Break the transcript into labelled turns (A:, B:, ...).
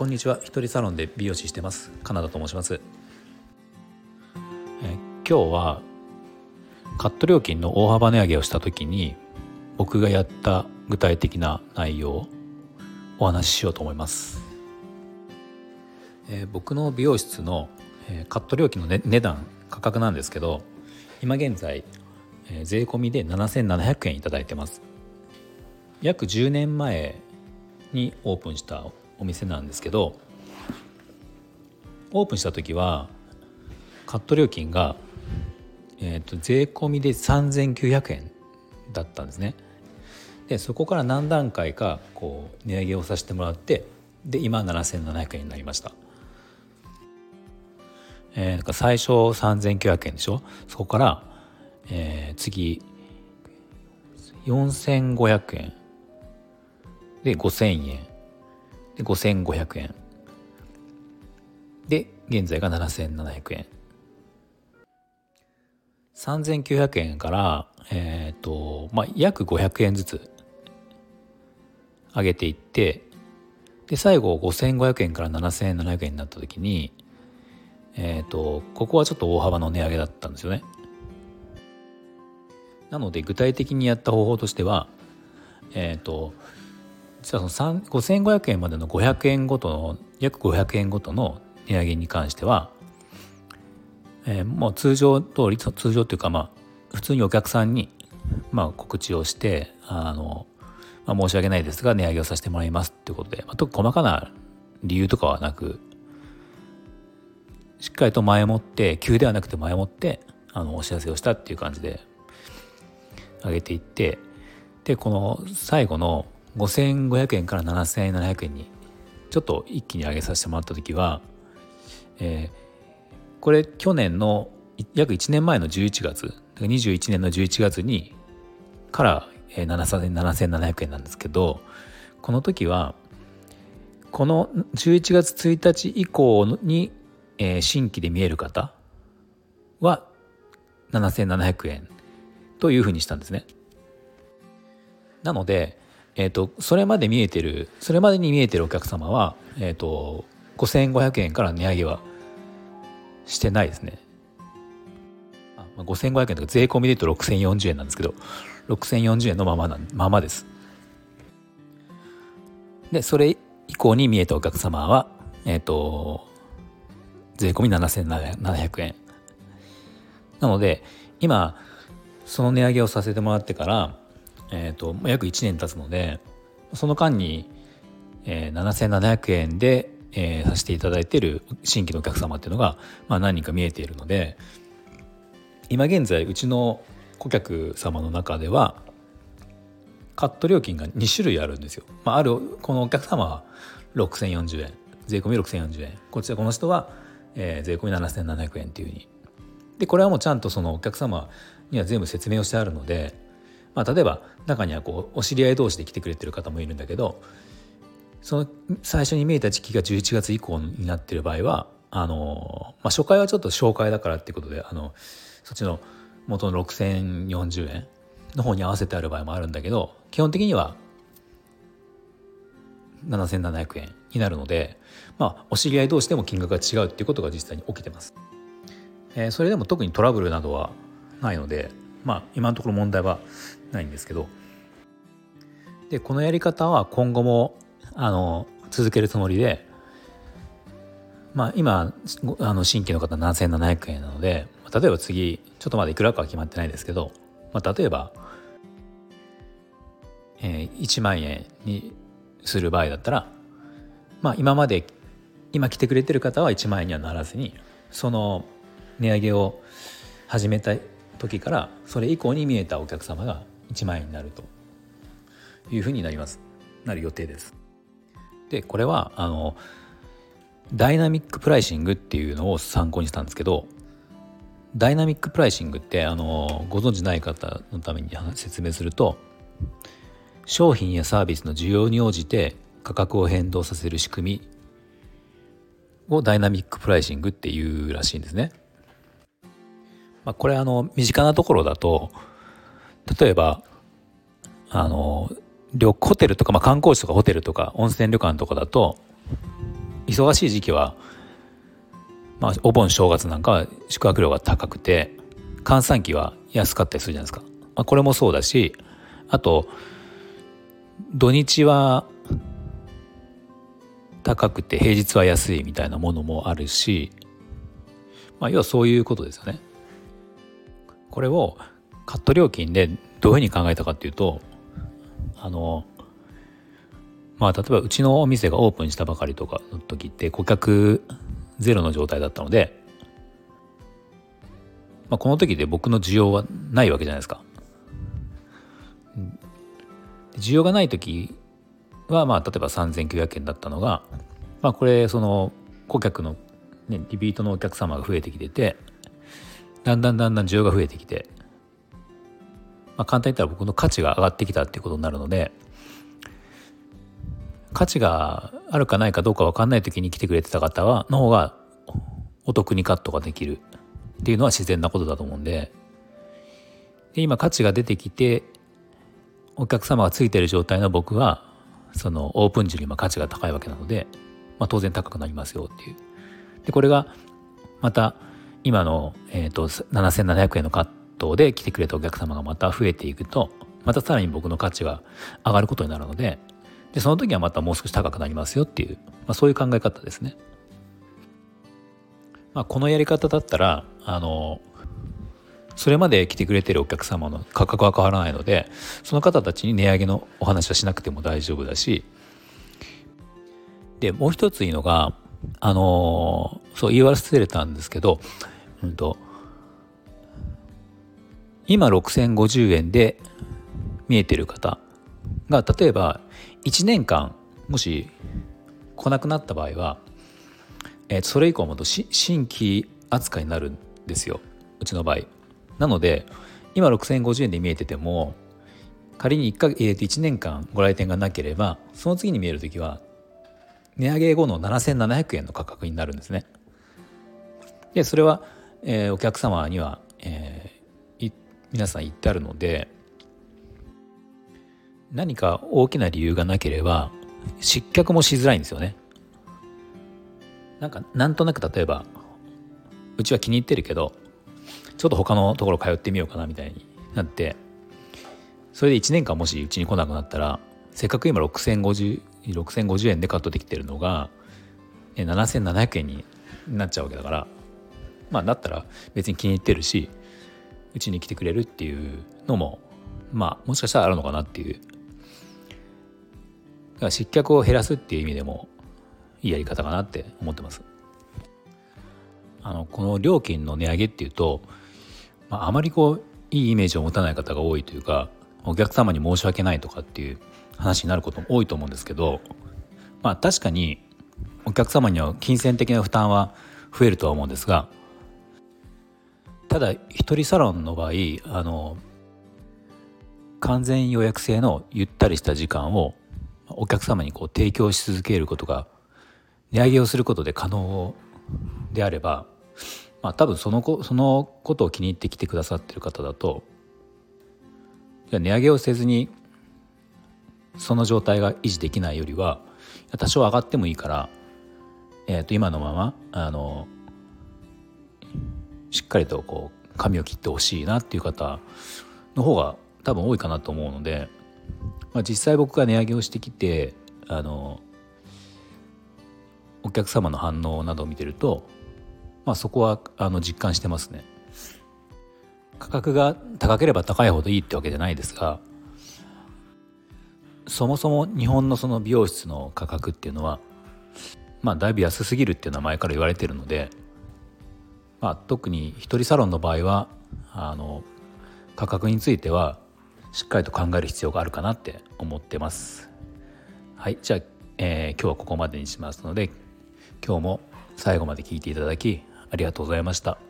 A: こんにちは。一人サロンで美容師してます。カナダと申します、え今日はカット料金の大幅値上げをした時に僕がやった具体的な内容をお話ししようと思います、え、僕の美容室の、え、カット料金の、ね、値段価格なんですけど今現在、え、税込みで7700円いただいてます。約10年前にオープンしたお店なんですけどオープンした時はカット料金が、えーと、税込みで3900円だったんですね。でそこから何段階かこう値上げをさせてもらってで今7700円になりました。えー、最初3900円でしょ？そこから、えー、次4500円で5000円で5500円。で現在が7700円。3900円からえっ、ー、とまあ約500円ずつ上げていってで最後5500円から7700円になった時にえっ、ー、とここはちょっと大幅の値上げだったんですよね。なので具体的にやった方法としてはえっ、ー、と実はその5500円までの500円ごとの約500円ごとの値上げに関しては、えー、もう通常通り通常というかまあ普通にお客さんにまあ告知をしてあの、まあ、申し訳ないですが値上げをさせてもらいますっていうことで、まあ、特に細かな理由とかはなくしっかりと前もって急ではなくて前もってあのお知らせをしたっていう感じで上げていってでこの最後の5500円から7700円にちょっと一気に上げさせてもらった時は、えー、これ去年の約1年前の11月21年の11月にから、7700円なんですけどこの時はこの11月1日以降に、えー、新規で見える方は7700円というふうにしたんですね。なのでえーと、それまで見えてるそれまでに見えてるお客様は、えーと、と5500円から値上げはしてないですね。あまあ、5500円とか税込みで言うと6040円なんですけど6040円のままなままです。でそれ以降に見えたお客様は、えっ、ー、と税込み7700円。なので今その値上げをさせてもらってからえーと、約1年経つのでその間に、えー、7700円で、えー、させていただいている新規のお客様っていうのが、まあ、何人か見えているので今現在うちの顧客様の中ではカット料金が2種類あるんですよ。まあ、あるこのお客様は6040円税込み6040円こちらこの人は、えー、税込み7700円っていうふうにでこれはもうちゃんとそのお客様には全部説明をしてあるのでまあ、例えば中にはこうお知り合い同士で来てくれてる方もいるんだけどその最初に見えた時期が11月以降になってる場合はあの、まあ、初回はちょっと紹介だからっていうことであのそっちの元の6040円の方に合わせてある場合もあるんだけど基本的には7700円になるので、まあ、お知り合い同士でも金額が違うっていうことが実際に起きてます。えー、それでも特にトラブルなどはないのでまあ今のところ問題はないんですけど。でこのやり方は今後もあの続けるつもりでまあ今あの新規の方7700円なので例えば次ちょっとまだいくらかは決まってないですけど、まあ、例えば、えー、1万円にする場合だったらまあ今まで今来てくれてる方は1万円にはならずにその値上げを始めた時からそれ以降に見えたお客様が1万円になるというふうになりますなる予定です。でこれはあのダイナミックプライシングっていうのを参考にしたんですけどダイナミックプライシングってあのご存じない方のために説明すると商品やサービスの需要に応じて価格を変動させる仕組みをダイナミックプライシングっていうらしいんですね。まあ、これあの身近なところだと例えばあの旅ホテルとか、まあ、観光地とかホテルとか温泉旅館とかだと忙しい時期は、まあ、お盆正月なんかは宿泊料が高くて閑散期は安かったりするじゃないですか、まあ、これもそうだしあと土日は高くて平日は安いみたいなものもあるし、まあ、要はそういうことですよね。これをカット料金でどういうふうに考えたかっていうとあのまあ例えばうちのお店がオープンしたばかりとかの時って顧客ゼロの状態だったので、まあ、この時で僕の需要はないわけじゃないですか。需要がない時はまあ例えば3900円だったのが、まあ、これその顧客の、ね、リピートのお客様が増えてきててだんだんだんだん需要が増えてきて、まあ、簡単に言ったら僕の価値が上がってきたっていうことになるので価値があるかないかどうか分かんない時に来てくれてた方はの方がお得にカットができるっていうのは自然なことだと思うんでで今価値が出てきてお客様がついてる状態の僕はそのオープン時よりも価値が高いわけなので、まあ、当然高くなりますよっていう。でこれがまた今の、えーと、7700円のカットで来てくれたお客様がまた増えていくとまたさらに僕の価値が上がることになるのででその時はまたもう少し高くなりますよっていう、まあ、そういう考え方ですね。まあ、このやり方だったらあのそれまで来てくれてるお客様の価格は変わらないのでその方たちに値上げのお話はしなくても大丈夫だしでもう一ついいのがあのそう言い忘れたんですけど、うんと、今6050円で見えてる方が例えば1年間もし来なくなった場合は、えー、それ以降もと新規扱いになるんですようちの場合。なので今6050円で見えてても仮に 1, か、えー、1年間ご来店がなければその次に見える時は値上げ後の7700円の価格になるんですね。でそれは、えー、お客様には、えー、皆さん言ってあるので何か大きな理由がなければ失脚もしづらいんですよね。なんかなんとなく例えばうちは気に入ってるけどちょっと他のところ通ってみようかなみたいになってそれで1年間もしうちに来なくなったらせっかく今6050 6050円でカットできてるのが7700円になっちゃうわけだから。まあだったら別に気に入ってるしうちに来てくれるっていうのもまあもしかしたらあるのかなっていう。だから失脚を減らすっていう意味でもいいやり方かなって思ってます。あのこの料金の値上げっていうと、まあ、あまりこういいイメージを持たない方が多いというかお客様に申し訳ないとかっていう話になることも多いと思うんですけどまあ確かにお客様には金銭的な負担は増えるとは思うんですがただ一人サロンの場合あの完全予約制のゆったりした時間をお客様にこう提供し続けることが値上げをすることで可能であれば、まあ、多分そのこそのことを気に入ってきてくださってる方だと値上げをせずにその状態が維持できないよりは多少上がってもいいから、えー、と今のままあのしっかりとこう髪を切ってほしいなっていう方の方が多分多いかなと思うので、まあ、実際僕が値上げをしてきてあのお客様の反応などを見てると、まあ、そこはあの実感してますね。価格が高ければ高いほどいいってわけじゃないですがそもそも日本のその美容室の価格っていうのはまあだいぶ安すぎるっていうのは前から言われてるので、まあ、特に一人サロンの場合はあの価格についてはしっかりと考える必要があるかなって思ってます。はいじゃあ、えー、今日はここまでにしますので今日も最後まで聞いていただきありがとうございました。